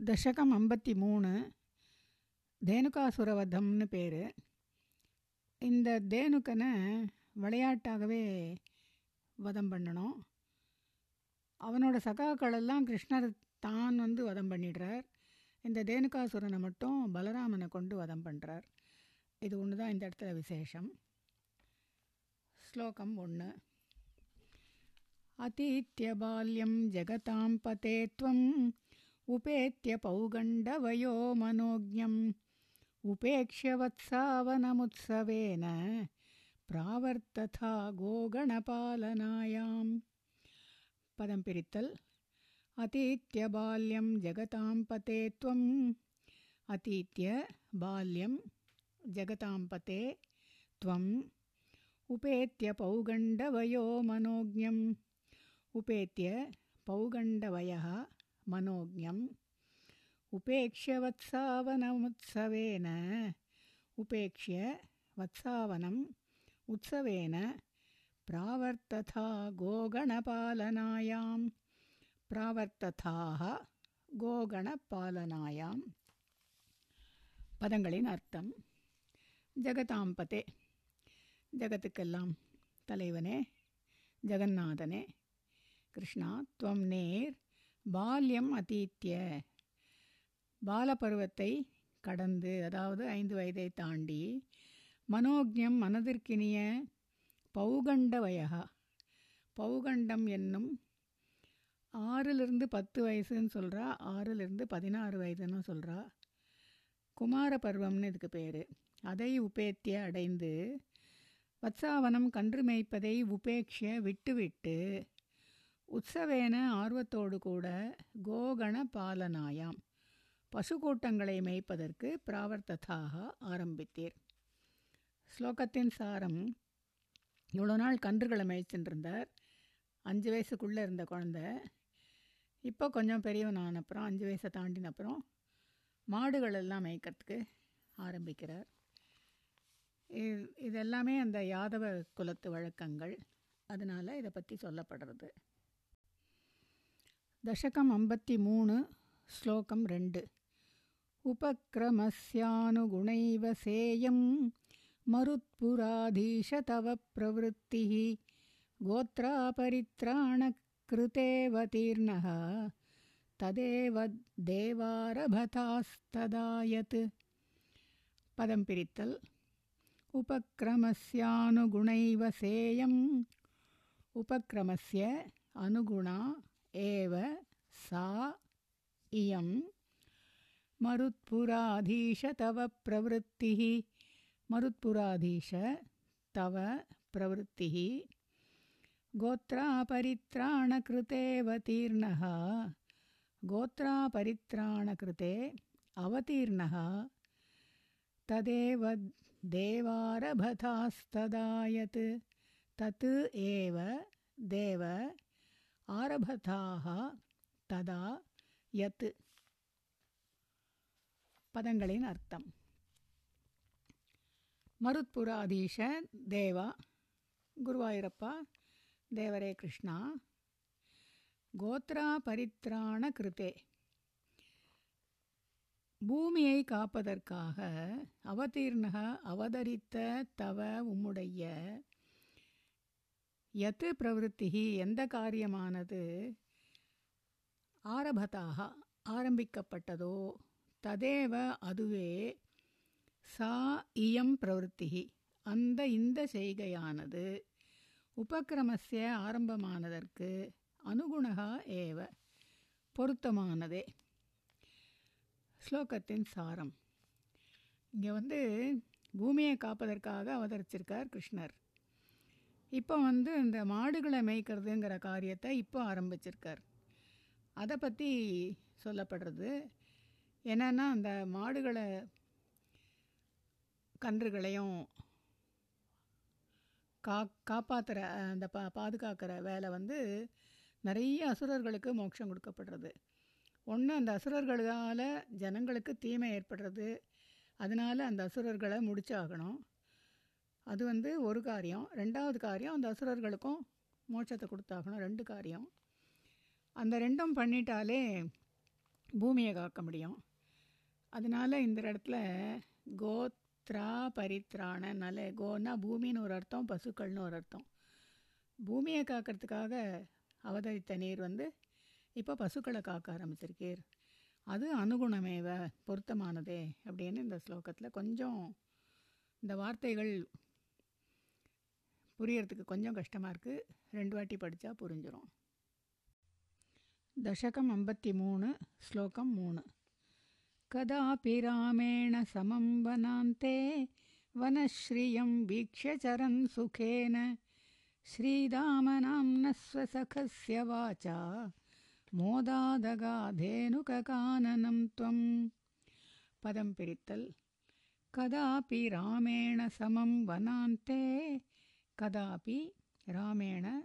தசகம் ஐம்பத்தி மூணு தேனுகாசுரவதம்னு பேர் இந்த தேனுக்கனை விளையாட்டாகவே வதம் பண்ணணும் அவனோட சகாக்களெல்லாம் கிருஷ்ணர் தான் வந்து வதம் பண்ணிடுறார் இந்த தேனுகாசுரனை மட்டும் பலராமனை கொண்டு வதம் பண்ணுறார் இது ஒன்று தான் இந்த இடத்துல விசேஷம் ஸ்லோகம் ஒன்று अतीत्य बाल्यं जगतां पते त्वम् उपेत्य पौगण्डवयो मनोज्ञम्। उपेक्ष्य वत्सावनमुत्सवेन प्रावर्तथा गोगणपालनायाम्। पदं पिरित्तल्। अतीत्य बाल्यं जगतां पते त्वम्। अतीत्य बाल्यं जगतां पते त्वम्। उपेत्य पौगण्डवयो मनोज्ञम्। उपेत्य पौगण्डवयः मनोज्ञम् उपेक्ष्य वत्सावनमुत्सवेन उपेक्ष्य वत्सावनम् उत्सवेन प्रावर्तथा गोगणपालनायां प्रावर्तथाः गोगणपालनायाम् பதங்களின் அர்த்தம் ஜெகதாம்பதே ஜகத்துக்கெல்லாம் தலைவனே ஜெகநாதனே கிருஷ்ணா துவம் நேர் பால்யம் அதீத்திய பாலபருவத்தை கடந்து அதாவது ஐந்து வயதை தாண்டி மனோஜம் மனதிற்கினிய பௌகண்ட வயகா பௌகண்டம் என்னும் ஆறிலிருந்து பத்து வயசுன்னு சொல்கிறா ஆறிலிருந்து பதினாறு வயதுன்னு சொல்கிறா குமார பருவம்னு இதுக்கு பேர். அதை உபேத்திய அடைந்து வத்சாவனம் கன்று மேய்ப்பதை உபேக்ஷ விட்டுவிட்டு உற்சவேன ஆர்வத்தோடு கூட கோகண பாலனாயாம். பசுக்கூட்டங்களை மேய்ப்பதற்கு பிராவர்த்ததாக ஆரம்பித்தீர். ஸ்லோகத்தின் சாரம் இவ்வளோ நாள் கன்றுகளை மேய்ச்சின்னு இருந்தார் அஞ்சு வயசுக்குள்ளே இருந்த குழந்த. இப்போ கொஞ்சம் பெரியவன் ஆன அப்புறம் அஞ்சு வயசை தாண்டின அப்புறம் மாடுகள் எல்லாம் மேய்க்கிறதுக்கு ஆரம்பிக்கிறார். இது இதெல்லாமே அந்த யாதவ குலத்து வழக்கங்கள். அதனால் இதை பற்றி சொல்லப்படுறது. दशकम् अम्बत्तिमूणु श्लोकं रेण्ड् उपक्रमस्यानुगुणैव सेयं मरुत्पुराधीश तव प्रवृत्तिः गोत्रापरित्राणकृतेवतीर्णः तदेव देवारभतास्तदायत् पदं पिरित्तल् उपक्रमस्यानुगुणैव सेयम् उपक्रमस्य अनुगुणा एव सा इयं मरुत्पुराधीश तव प्रवृत्तिः। मरुत्पुराधीश तव प्रवृत्तिः। गोत्रापरित्राणकृतेऽवतीर्णः गोत्रापरित्राणकृते अवतीर्णः। तदेव देवारभतास्तदायत् तत् एव देव ஆரபதாக ததா யத். பதங்களின் அர்த்தம். மருத்புராதீஷ தேவா. குருவாயூரப்பா தேவரே கிருஷ்ணா. கோத்ரா பரித்ராண கிருத்தே. பூமியை காப்பதற்காக அவதீர்ணக அவதரித்த தவ உம்முடைய எத்து பிரவருத்தி எந்த காரியமானது? ஆரபதாக ஆரம்பிக்கப்பட்டதோ ததேவ அதுவே சா இயம் பிரவருத்தி அந்த இந்த செய்கையானது உபக்கிரமசிய ஆரம்பமானதற்கு அனுகுணகா ஏவ பொருத்தமானதே. ஸ்லோகத்தின் சாரம். இங்கே வந்து பூமியை காப்பதற்காக அவதரிச்சிருக்கார் கிருஷ்ணர். இப்போ வந்து இந்த மாடுகளை மேய்க்கிறதுங்கிற காரியத்தை இப்போ ஆரம்பிச்சிருக்கார். அதை பற்றி சொல்லப்படுறது என்னென்னா அந்த மாடுகளை கன்றுகளையும் கா காப்பாற்றுற அந்த பா பாதுகாக்கிற வேலை வந்து நிறைய அசுரர்களுக்கு மோட்சம் கொடுக்கப்படுறது. ஒன்று அந்த அசுரர்களால் ஜனங்களுக்கு தீமை ஏற்படுறது. அதனால் அந்த அசுரர்களை முடிச்சாகணும். அது வந்து ஒரு காரியம். ரெண்டாவது காரியம் அந்த அசுரர்களுக்கும் மோட்சத்தை கொடுத்தாகணும். ரெண்டு காரியம். அந்த ரெண்டும் பண்ணிட்டாலே பூமியை காக்க முடியும். அதனால இந்த இடத்துல கோத்ரா பரித்ராணனால கோன்னா பூமின்னு ஒரு அர்த்தம் பசுக்கள்னு ஒரு அர்த்தம். பூமியை காக்கிறதுக்காக அவதரித்த நீர் வந்து இப்போ பசுக்களை காக்க ஆரம்பிச்சிருக்கீர். அது அனுகுணமேவ பொருத்தமானதே அப்படின்னு இந்த ஸ்லோகத்தில் கொஞ்சம் இந்த வார்த்தைகள் புரியறதுக்கு கொஞ்சம் கஷ்டமாக இருக்குது ரெண்டு வாட்டி படித்தா புரிஞ்சிடும் தசகம் ஐம்பத்தி மூணு ஸ்லோகம் மூணு. கதாபி ராமேண சமம் வனாந்தே வனஸ்ரீயம் வீக்ஷ்ய சரன் சுகேன. ஸ்ரீராமநாம்ன ஸ்வசகஸ்ய வாச்சா மோதாதகாதேனுகானனம் துவம். பதம் பிரித்தல். கதாபி ராமேண சமம் வனாந்தே कदापि रामेण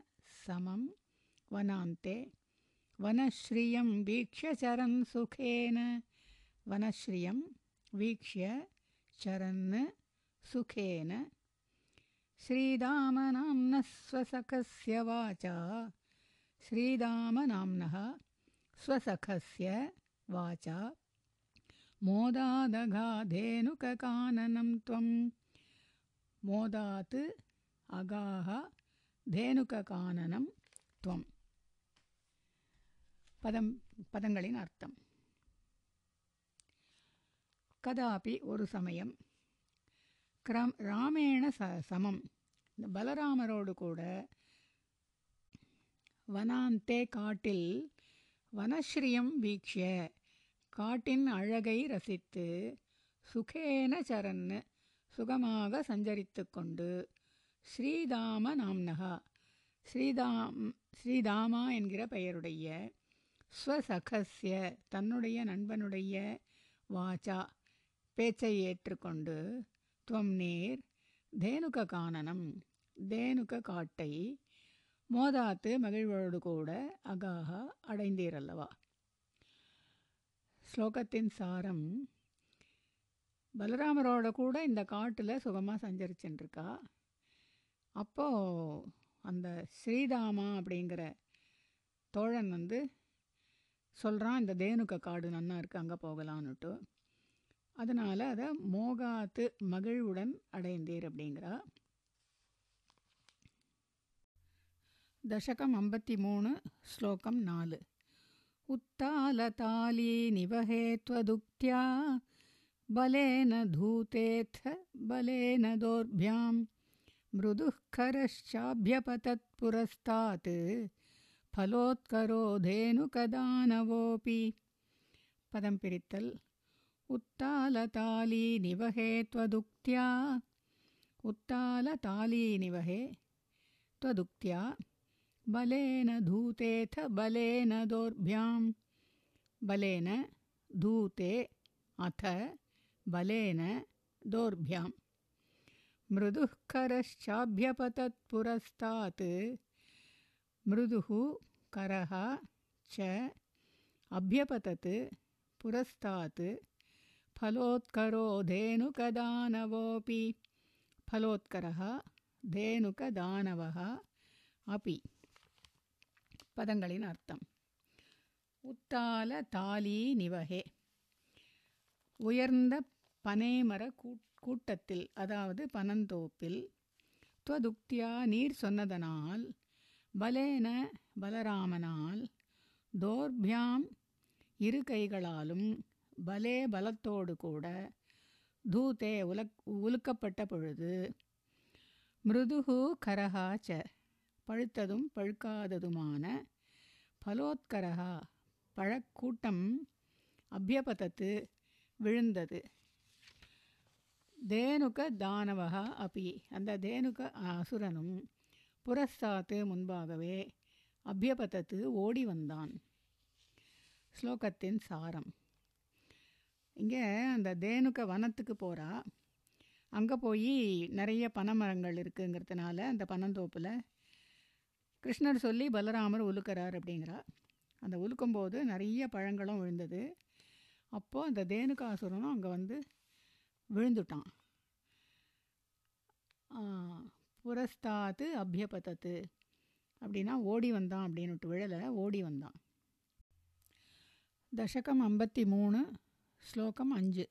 समं वनान्ते। वनश्रियं वीक्ष्य चरन् सुखेन। वनश्रियं वीक्ष्य चरन् सुखेन। श्रीरामनाम्नः स्वसखस्य वाचा। श्रीरामनाम्नः स्वसखस्य वाचा। मोदादघाधेनुककाननं त्वं। मोदात् அகாக தேனுககானனம் துவம். பதம் பதங்களின் அர்த்தம். கதாபி ஒரு சமயம் கிரம் ராமேண ச சமம். இந்த பலராமரோடு கூட வனாந்தே காட்டில் வனஸ்ரீயம் வீக்ஷிய காட்டின் அழகை ரசித்து சுகேன சரன்னு சுகமாக சஞ்சரித்து கொண்டு ஸ்ரீதாம நாம்னகா. ஸ்ரீதாம் ஸ்ரீதாமா என்கிற பெயருடைய ஸ்வசகஸ்ய தன்னுடைய நண்பனுடைய வாச்சா பேச்சை ஏற்றுக்கொண்டு துவம் நீர் தேனுக கானனம் தேனுக காட்டை மோதாத்து மகிழ்வோடு கூட அகாக அடைந்தீரல்லவா. ஸ்லோகத்தின் சாரம் பலராமரோட கூட இந்த காட்டில் சுகமாக சஞ்சரிச்சுட்டுருக்கா அப்போது அந்த ஸ்ரீதாமா அப்படிங்கிற தோழன் வந்து சொல்கிறான் இந்த தேனுக்க காடு நன்னா இருக்குது அங்கே போகலான்னுட்டு அதனால் அதை மோகாத்து மகிழ்வுடன் அடைந்தீர் அப்படிங்கிறா தசகம் ஐம்பத்தி மூணு ஸ்லோகம் நாலு உத்தாலதாலீ நிவஹே त्वदुक्त्या बलेन धूतेऽथ बलेन दोर्भ्यां मृदुःखरश्चाभ्यपतत्पुरस्तात् फलोत्करोधेनुकदा पदं पिरित्तल्। उत्तालतालीनिवहे त्वदुक्त्या। उत्तालतालीनिवहे त्वदुक्त्या। बलेन धूतेऽथ बलेन दोर्भ्यां बलेन धूते अथ बलेन दोर्भ्याम्। मृदुः करश्चाभ्यपतत् पुरस्तात् मृदुः करः च अभ्यपतत् पुरस्तात् फलोत्करो धेनुकदानवोऽपि फलोत्करः धेनुकदानवः अपि பதங்களின் அர்த்தம் உத்தால தாலி நிவகே உயர்ந்த பனைமர கூட்டத்தில் அதாவது பனந்தோப்பில் துவதுக்தியா நீர் சொன்னதனால் பலேன பலராமனால் தோர்பியாம் இரு கைகளாலும் பலே பலத்தோடு கூட தூதே உலக் உலுக்கப்பட்ட பொழுது மிருதுகு கரகாச்ச பழுத்ததும் பழுக்காததுமான பலோத்கரகா பழக்கூட்டம் அபியபதத்து விழுந்தது. தேனுக தானவகா அப்பி அந்த தேனுக அசுரனும் புரஸ்தாத்து முன்பாகவே அபியபதத்து ஓடி வந்தான். ஸ்லோகத்தின் சாரம். இங்கே அந்த தேனுக்க வனத்துக்கு போகிறா அங்கே போய் நிறைய பனைமரங்கள் இருக்குங்கிறதுனால அந்த பனந்தோப்பில் கிருஷ்ணர் சொல்லி பலராமர் உலுக்கிறார் அப்படிங்கிறா. அந்த உலுக்கும்போது நிறைய பழங்களும் விழுந்தது. அப்போது அந்த தேனுகாசுரனும் அங்கே வந்து விழுந்துட்டான் புரஸ்தாத்து அபியபதத்து அப்படின்னா ஓடி வந்தான் அப்படின்னுட்டு விழலை ஓடி வந்தான் दशकम् अम्बति मूणु श्लोकम् अञ्जु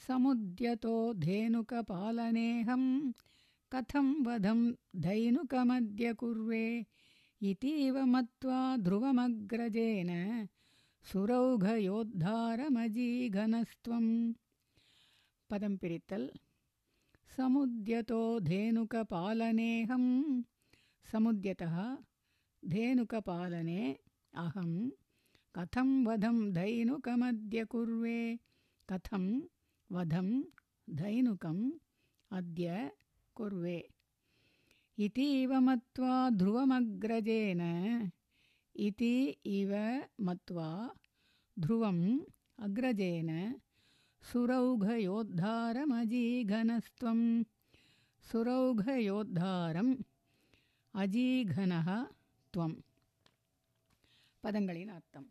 समुद्यतो धेनुकपालनेऽहं कथं वधं धैनुकमद्य कुर्वे इतीव मत्वा ध्रुवमग्रजेन सुरौघयोद्धारमजीघनस्त्वं पदं पिरितल् समुद्यतो धेनुकपालनेऽहं समुद्यतः धेनुकपालने अहं। कथं वधं धैनुकमद्य कुर्वे। कथं वधं धैनुकम् अद्य कुर्वे। इतीव मत्वा ध्रुवमग्रजेन। इति इव मत्वा ध्रुवम् अग्रजेन सुरौघयोद्धारमजीघनस्त्वं सुरौघयोद्धारम् अजीघनः त्वं பதங்களின் அர்த்தம்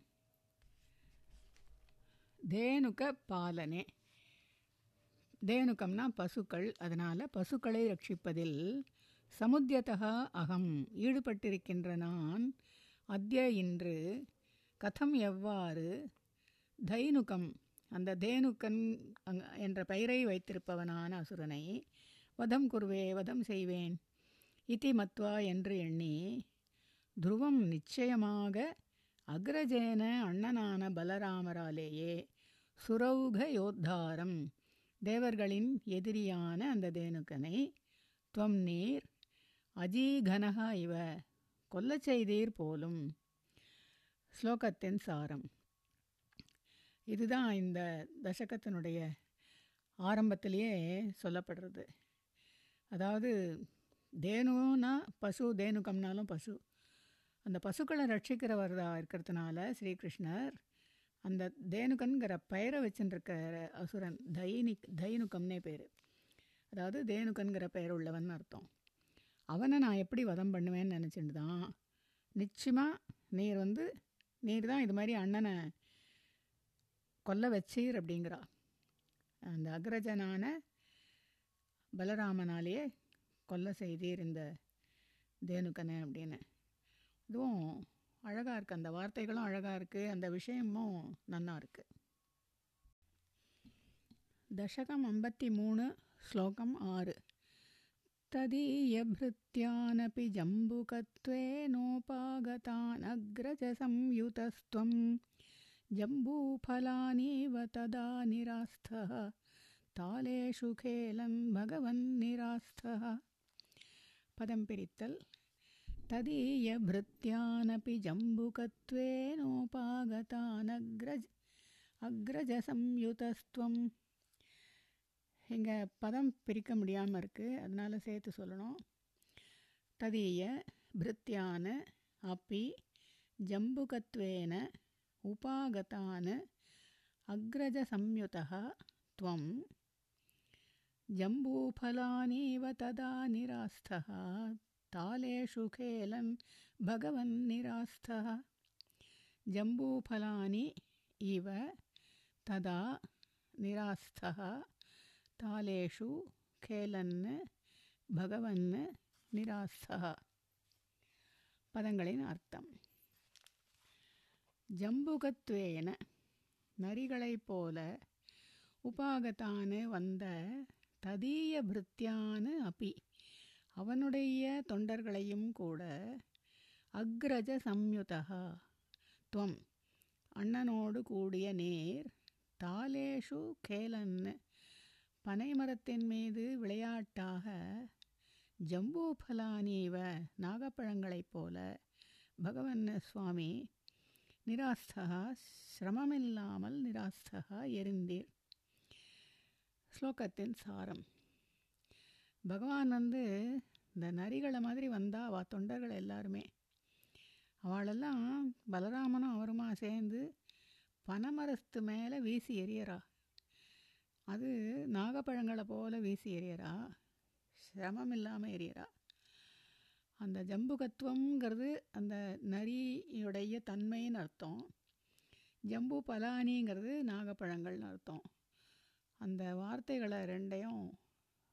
தேனுக பாலனே தேனுக்கம்னா பசுக்கள் அதனால் பசுக்களை ரட்சிப்பதில் சமுத்தியதா அகம் ஈடுபட்டிருக்கின்ற நான் அத்ய இன்று கதம் எவ்வாறு தைனுகம் அந்த தேனுக்கன் என்ற பெயரை வைத்திருப்பவனான அசுரனை வதம் குருவே வதம் செய்வேன். இதி மத்வா என்று எண்ணி துருவம் நிச்சயமாக அக்ரஜேன அண்ணனான பலராமராலேயே சுரௌக யோத்தாரம். தேவர்களின் எதிரியான அந்த தேனுக்கனை துவம் நீர் அஜீகனகா இவ கொல்லச் செய்தீர் போலும் ஸ்லோகத்தின் சாரம். இதுதான் இந்த தசகத்தினுடைய ஆரம்பத்திலேயே சொல்லப்படுறது. அதாவது தேனுனா பசு தேனுக்கம்னாலும் பசு. அந்த பசுக்களை ரட்சிக்கிறவராக இருக்கிறதுனால ஸ்ரீகிருஷ்ணர் அந்த தேனுகன்கிற பெயரை வச்சுருக்கிற அசுரன். தைனிக் தைனுக்கம்னே பேர். அதாவது தேனுகன்கிற பெயர் உள்ளவன் அர்த்தம். அவனை நான் எப்படி வதம் பண்ணுவேன்னு நினச்சிட்டு தான் நிச்சயமாக நீர் வந்து நீர் தான் இது மாதிரி அண்ணனை கொல்ல வச்சீர் அப்படிங்கிறா அந்த அக்ரஜனான பலராமனாலேயே கொல்ல செய்தீர் இந்த தேனுக்கனை அப்படின்னு இதுவும் அழகாக இருக்குது அந்த வார்த்தைகளும் அழகாக இருக்குது அந்த விஷயமும் நன்னா இருக்குது தசகம் ஐம்பத்தி மூணு ஸ்லோகம் ஆறு तदीयभृत्यानपि जम्बुकत्वेनोपागतान् अग्रजसंयुतस्त्वं जम्बूफलानीव तदा निरास्थः तालेषु खेलन् भगवन्निरास्थः पदं पिरित्तल् तदीयभृत्यानपि जम्बुकत्वेनोपागतानग्रज அக்ரஜசம்யுதஸ்துவம் இங்கே பதம் பிரிக்க முடியாமல் இருக்குது அதனால் சேர்த்து சொல்லணும் ததீய பிருத்தியான அப்பி ஜம்புகத்வேன उपागतान् अग्रजसंयुतः त्वं जम्बूफलानीव तदा निरास्थः तालेषु खेलन् भगवन्निरास्थः जम्बूफलानि इव तदा निरास्थः तालेषु खेलन् भगवन् निरास्थः। पदङ्गलिनार्थं ஜம்புகத்வேன நரிகளைப் போல உபாகத்தானு வந்த ததீய பிருத்தியானு அப்பி அவனுடைய தொண்டர்களையும் கூட அக்ரஜ சம்யுதா துவம். அண்ணனோடு கூடிய நேர் தாலேஷு கேலன்னு பனைமரத்தின் மீது விளையாட்டாக ஜம்பூஃபலானீவ நாகப்பழங்களைப் போல பகவன் சுவாமி நிராஸ்தகா சிரமமில்லாமல் நிராஸ்தகா எரிந்தீர். ஸ்லோகத்தின் சாரம். பகவான் வந்து இந்த நரிகளை மாதிரி வந்தால் அவள் தொண்டர்கள் எல்லாருமே. அவளெல்லாம் பலராமனும் அவருமா சேர்ந்து பனமரத்து மேலே வீசி எறியறா. அது நாகப்பழங்களை போல வீசி எறியறா. சிரமம் இல்லாமல் எரியறா அந்த ஜம்புகத்துவங்கிறது அந்த நரியுடைய தன்மைன்னு அர்த்தம். ஜம்பு பலானிங்கிறது நாகப்பழங்கள்னு அர்த்தம். அந்த வார்த்தைகளை ரெண்டையும்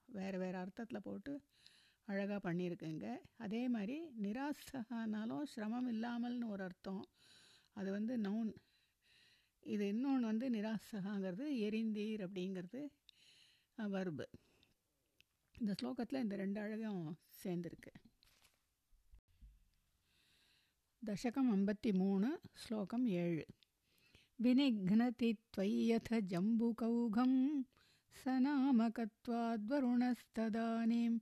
வேறு வேறு அர்த்தத்தில் போட்டு அழகாக பண்ணியிருக்குங்க. அதே மாதிரி நிராசகானாலும் சிரமம் இல்லாமல்னு ஒரு அர்த்தம். அது வந்து நவுன் இது இன்னொன்று வந்து நிராசகாங்கிறது எரிந்தீர் அப்படிங்கிறது வர்பு இந்த ஸ்லோகத்தில் இந்த ரெண்டு அழகும் சேர்ந்துருக்கு. दशकम् अम्बतिमून् श्लोकम् एल् विनिघ्नति त्वय्यथ जम्बुकौघं सनामकत्वाद्वरुणस्तदानीं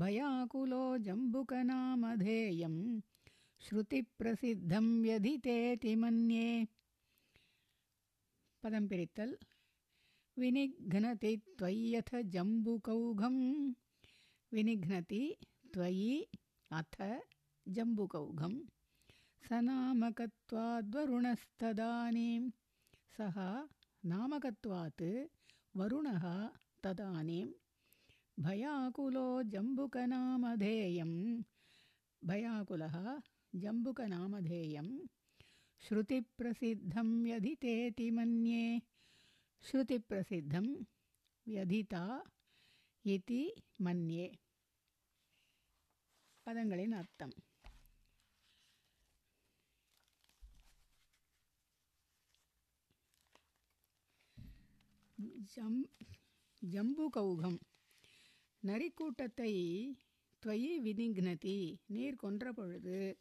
भयाकुलो जम्बुकनामधेयं श्रुतिप्रसिद्धं व्यधितेति मन्ये। पदं पिरित्तल्। विनिघ्नति त्वय्यथ जम्बुकौघं विनिघ्नति त्वयि अथ जम्बुकौघम्। स नामकत्वाद्वरुणस्तदानीं सः नामकत्वात् वरुणः तदानीं भयाकुलो जम्बुकनामधेयं भयाकुलः जम्बुकनामधेयं श्रुतिप्रसिद्धं व्यधितेति मन्ये। श्रुतिप्रसिद्धं व्यधिता इति मन्ये। पदङ्गलिनार्थम् ஜம் ஜம்புகௌகம் நரிக்கூட்டத்தை துவயி விதிங்னதி நீர் கொன்ற பொழுது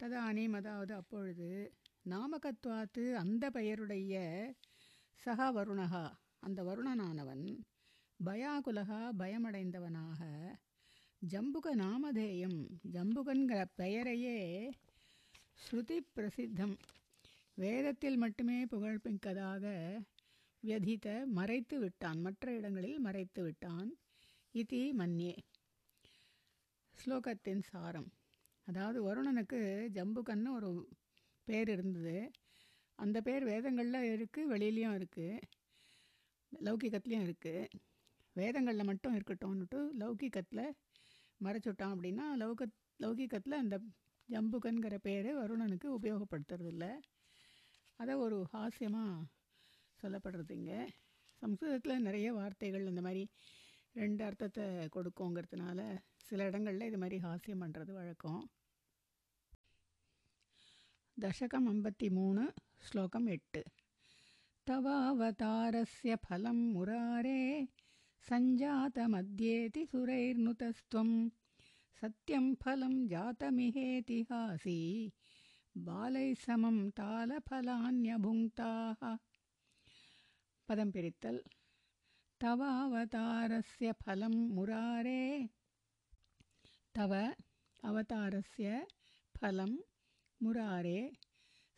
ததானீம் அதாவது அப்பொழுது நாமகத்வாத்து அந்த பெயருடைய சக வருணகா. அந்த வருணனானவன் பயாகுலகா பயமடைந்தவனாக ஜம்புக நாமதேயம் ஜம்புகன்கிற பெயரையே ஸ்ருதி பிரசித்தம் வேதத்தில் மட்டுமே புகழ்பிக்கதாக வியதித்த மறைத்து விட்டான். மற்ற இடங்களில் மறைத்து விட்டான். இதி மன்யே. ஸ்லோகத்தின் சாரம். அதாவது வருணனுக்கு ஜம்புகன்னு ஒரு பேர் இருந்தது. அந்த பேர் வேதங்களில் இருக்குது வெளியிலையும் இருக்குது லௌகிகத்துலேயும் இருக்குது வேதங்களில் மட்டும் இருக்கட்டும்னுட்டு லௌகிகத்தில் மறைச்சுட்டான் அப்படின்னா லௌக லௌகிகத்தில் அந்த ஜம்புகன்கிற பேர் வருணனுக்கு உபயோகப்படுத்துறதில்ல. அதை ஒரு ஹாஸ்யமாக சொல்லப்படுறது இங்கே சம்ஸ்கிருதத்தில் நிறைய வார்த்தைகள் இந்த மாதிரி ரெண்டு அர்த்தத்தை கொடுக்குங்கிறதுனால சில இடங்களில் இது மாதிரி ஹாஸ்யம் பண்ணுறது வழக்கம். தசகம் ஐம்பத்தி மூணு ஸ்லோகம் எட்டு. தவாவதாரஸ்ய ஃபலம் முராரே சஞ்சாதமத்யேதி சுரைர்னுதஸ்துவம் சத்யம் ஃபலம் ஜாத்தமிஹேதிஹாசி பாலை சமம் தாளஃபலான்யபுங்க்தாக பதம் பிரித்தல் தவாவதாரஸ்ய ஃபலம் முராரே தவ அவதாரஸ்ய ஃபலம் முராரே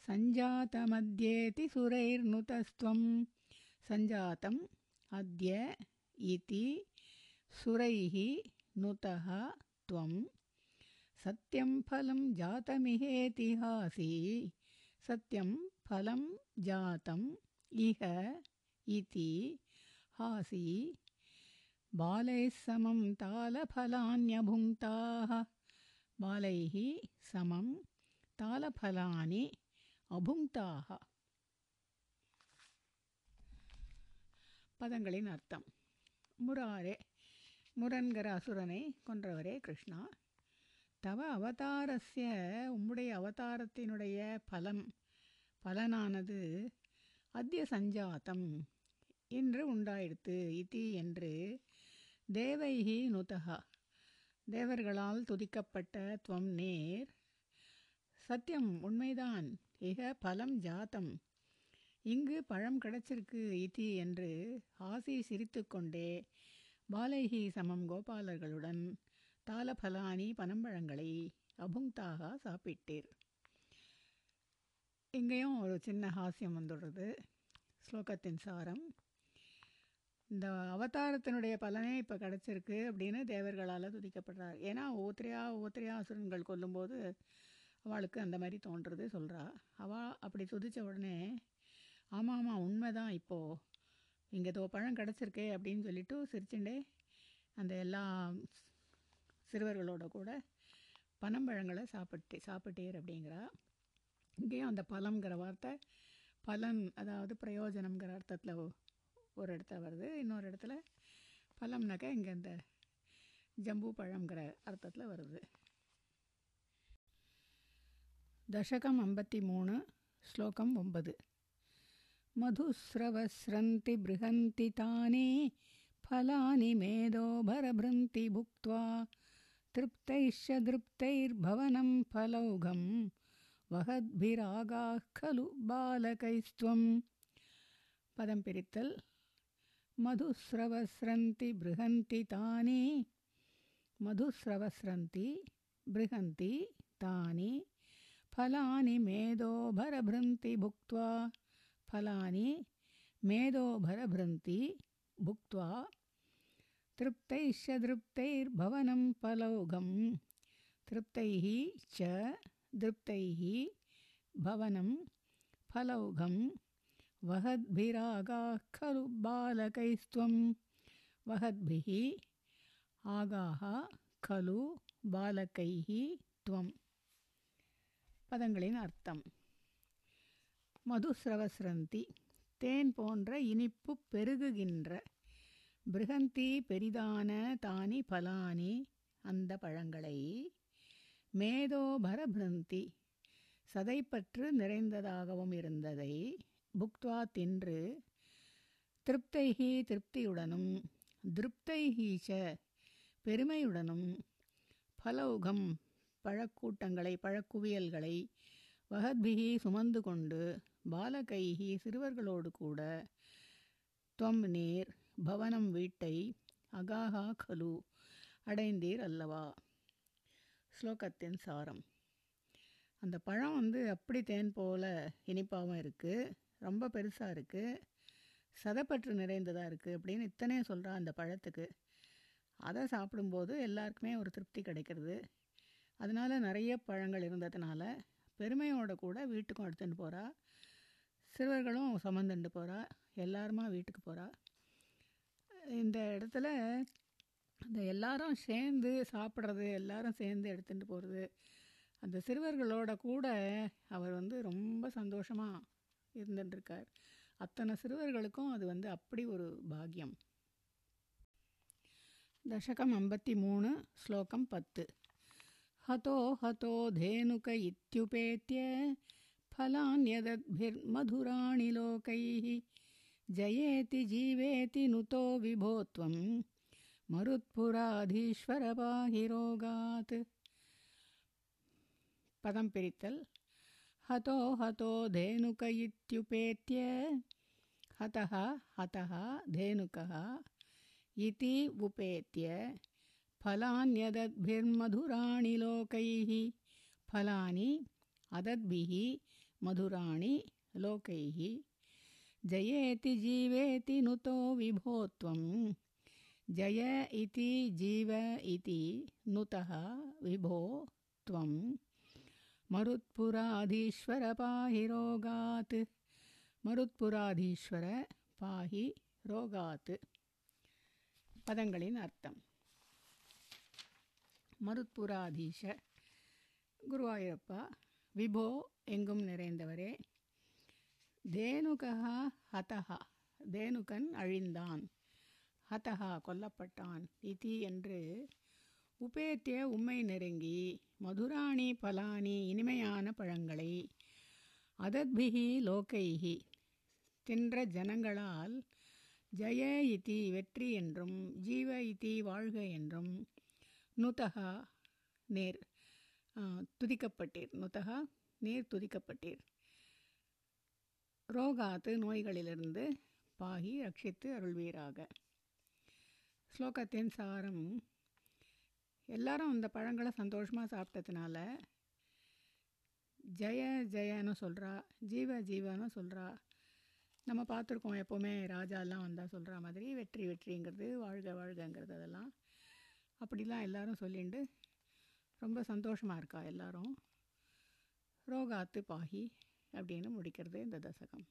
सञ्जातमद्येति सुरैर्नुतस्त्वं सञ्जातम् अद्य इति सुरैः नुतः त्वं सत्यं फलं जातमिहेतिहासी सत्यं फलं जातम् इह इति हासि बालैः समं तालफलान्यभुङ्क्ताः बालैः समं तालफलानि அபுங்தாக பதங்களின் அர்த்தம் முராரே முரன்கிற அசுரனை கொன்றவரே கிருஷ்ணா தவ அவதாரஸ்ய உம்முடைய அவதாரத்தினுடைய பலம் பலனானது அத்திய சஞ்சாத்தம் இன்று உண்டாயிடுத்து இதி என்று தேவைஹி நுதகா தேவர்களால் துதிக்கப்பட்ட துவம் நேர். சத்தியம் உண்மைதான். இக பலம் ஜாத்தம். இங்கு பழம் கிடைச்சிருக்கு இதி என்று ஆசி சிரித்துக்கொண்டே பாலைஹி சமம் கோபாலர்களுடன் தாளபலானி பனம்பழங்களை அபுங்தாக சாப்பிட்டீர். இங்கேயும் ஒரு சின்ன ஹாஸ்யம் வந்துடுறது. ஸ்லோகத்தின் சாரம். இந்த அவதாரத்தினுடைய பலனே இப்போ கிடச்சிருக்கு அப்படின்னு தேவர்களால் துதிக்கப்படுறார். ஏன்னா ஒவ்வொருத்தரையா ஒவ்வொருத்தரையா அசுரன்கள் கொல்லும்போது அவளுக்கு அந்த மாதிரி தோன்றுறது சொல்கிறா அவள் அப்படி துதித்த உடனே ஆமாம் ஆமாம் உண்மை தான் இப்போது இங்கே தோ பழம் கிடச்சிருக்கே அப்படின்னு சொல்லிட்டு சிரிச்சுண்டே அந்த எல்லா சிறுவர்களோட கூட பனம்பழங்களை சாப்பிட்டு சாப்பிட்டீர் அப்படிங்கிறா. இங்கேயும் அந்த பழம்ங்கிற வார்த்தை பலன் அதாவது பிரயோஜனம்ங்கிற அர்த்தத்தில் ஒரு இடத்துல வருது இன்னொரு இடத்துல பழம்னாக்கா இங்கே இந்த ஜம்பு பழம்ங்கிற அர்த்தத்தில் வருது தசகம் ஐம்பத்தி மூணு ஸ்லோகம் ஒன்பது मधुस्रवस्रन्ति बृहन्ति तानि फलानि मेदोभरभृन्ति भुक्त्वा तृप्तैश्च दृप्तैर्भवनं फलौघं वहद्भिरागाः खलु बालकैस्त्वं पदं पिरित्तल् मधुस्रवस्रन्ति बृहन्ति तानि। मधुस्रवस्रन्ति बृहन्ति तानि। फलानि मेदोभरभृन्ति भुक्त्वा। फलानि मेदोभरभृन्ति भुक्त्वा। तृप्तैश्च दृप्तैर्भवनं फलौघं। तृप्तैः च दृप्तैः भवनं फलौघं वहद्भिरागाः खलु बालकैस्त्वं वहद्भिः आगाः खलु बालकैः त्वं பதங்களின் அர்த்தம் மதுஸ்ரவஸ்ரந்தி தேன் போன்ற இனிப்பு பெருகுகின்ற பிருகந்தி பெரிதான தானி பலானி அந்த பழங்களை மேதோபர பிருந்தி சதைப்பற்று நிறைந்ததாகவும் இருந்ததை புக்துவா தின்று திருப்தைகி திருப்தியுடனும் திருப்தைகீச்ச பெருமையுடனும் பலௌகம் பழக்கூட்டங்களை பழக்குவியல்களை வகத்பிகி சுமந்து கொண்டு பாலகைகி சிறுவர்களோடு கூட தொம் நீர் பவனம் வீட்டை அகாகா கலு அடைந்தீர் அல்லவா? ஸ்லோகத்தின் சாரம். அந்த பழம் வந்து அப்படி தேன் போல் இனிப்பாகவும் இருக்குது ரொம்ப பெருசாக இருக்குது சதப்பற்று நிறைந்ததாக இருக்குது அப்படின்னு இத்தனையும் சொல்கிறான் அந்த பழத்துக்கு. அதை சாப்பிடும்போது எல்லாருக்குமே ஒரு திருப்தி கிடைக்கிறது. அதனால் நிறைய பழங்கள் இருந்ததுனால பெருமையோட கூட வீட்டுக்கும் எடுத்துகிட்டு போகிறா சிறுவர்களும் சுமந்துட்டு போகிறா எல்லாருமா வீட்டுக்கு போகிறா இந்த இடத்துல இந்த எல்லாரும் சேர்ந்து சாப்பிட்றது எல்லாரும் சேர்ந்து எடுத்துகிட்டு போகிறது அந்த சிறுவர்களோட கூட அவர் வந்து ரொம்ப சந்தோஷமாக இருந்துட்டுருக்கார் அத்தனை சிறுவர்களுக்கும் அது வந்து அப்படி ஒரு பாக்கியம் தசகம் ஐம்பத்தி மூணு ஸ்லோகம் பத்து हतो हतो धेनुक इत्युपेत्य फलान्यदद्भिर्मधुराणि लोकैः जयेति जीवेति नुतो विभो त्वं मरुत्पुराधीश्वर पाहि रोगात् पदं पिरितल् हतो हतो धेनुक इत्युपेत्य हतः हतः धेनुकः इति उपेत्य। फलान्यदद्भिर्मधुराणि लोकैः। फलानि अदद्भिः मधुराणि लोकैः। जयेति जीवेति नुतो विभो त्वं जय इति जीव इति नुतः विभो त्वं மருத்புராதீஸ்வர பாஹி ரோகாத் மருத்புராதீஸ்வர பாஹி ரோகாத்து பதங்களின் அர்த்தம். மருத்புராதீஷ. குருவாயூரப்பா விபோ எங்கும் நிறைந்தவரே. தேனுகா ஹதஹா. தேனுகன் அழிந்தான். ஹதஹா கொல்லப்பட்டான். இதி என்று உபேத்திய உம்மை நெருங்கி மதுராணி பலானி இனிமையான பழங்களை அதத்பிகி லோகைஹி. தின்ற ஜனங்களால் ஜய இதி வெற்றி என்றும் ஜீவ இதி வாழ்க என்றும் நுதகா நேர் துதிக்கப்பட்டீர். நுதகா நீர் துதிக்கப்பட்டீர். ரோகாத்து நோய்களிலிருந்து பாகி ரட்சித்து அருள்வீராக. ஸ்லோகத்தின் சாரம் எல்லாரும் அந்த பழங்களை சந்தோஷமாக சாப்பிட்டதுனால ஜெய ஜெயன்னு சொல்கிறா ஜீவ ஜீவன்னு சொல்கிறா நம்ம பார்த்துருக்கோம் எப்போவுமே ராஜாலாம் வந்தால் சொல்கிற மாதிரி வெற்றி வெற்றிங்கிறது வாழ்க வாழ்கங்கிறது அதெல்லாம். அப்படிலாம் எல்லோரும் சொல்லிண்டு ரொம்ப சந்தோஷமாக இருக்கா எல்லாரும். ரோகாத்து பாகி அப்படின்னு முடிக்கிறது இந்த தசகம்.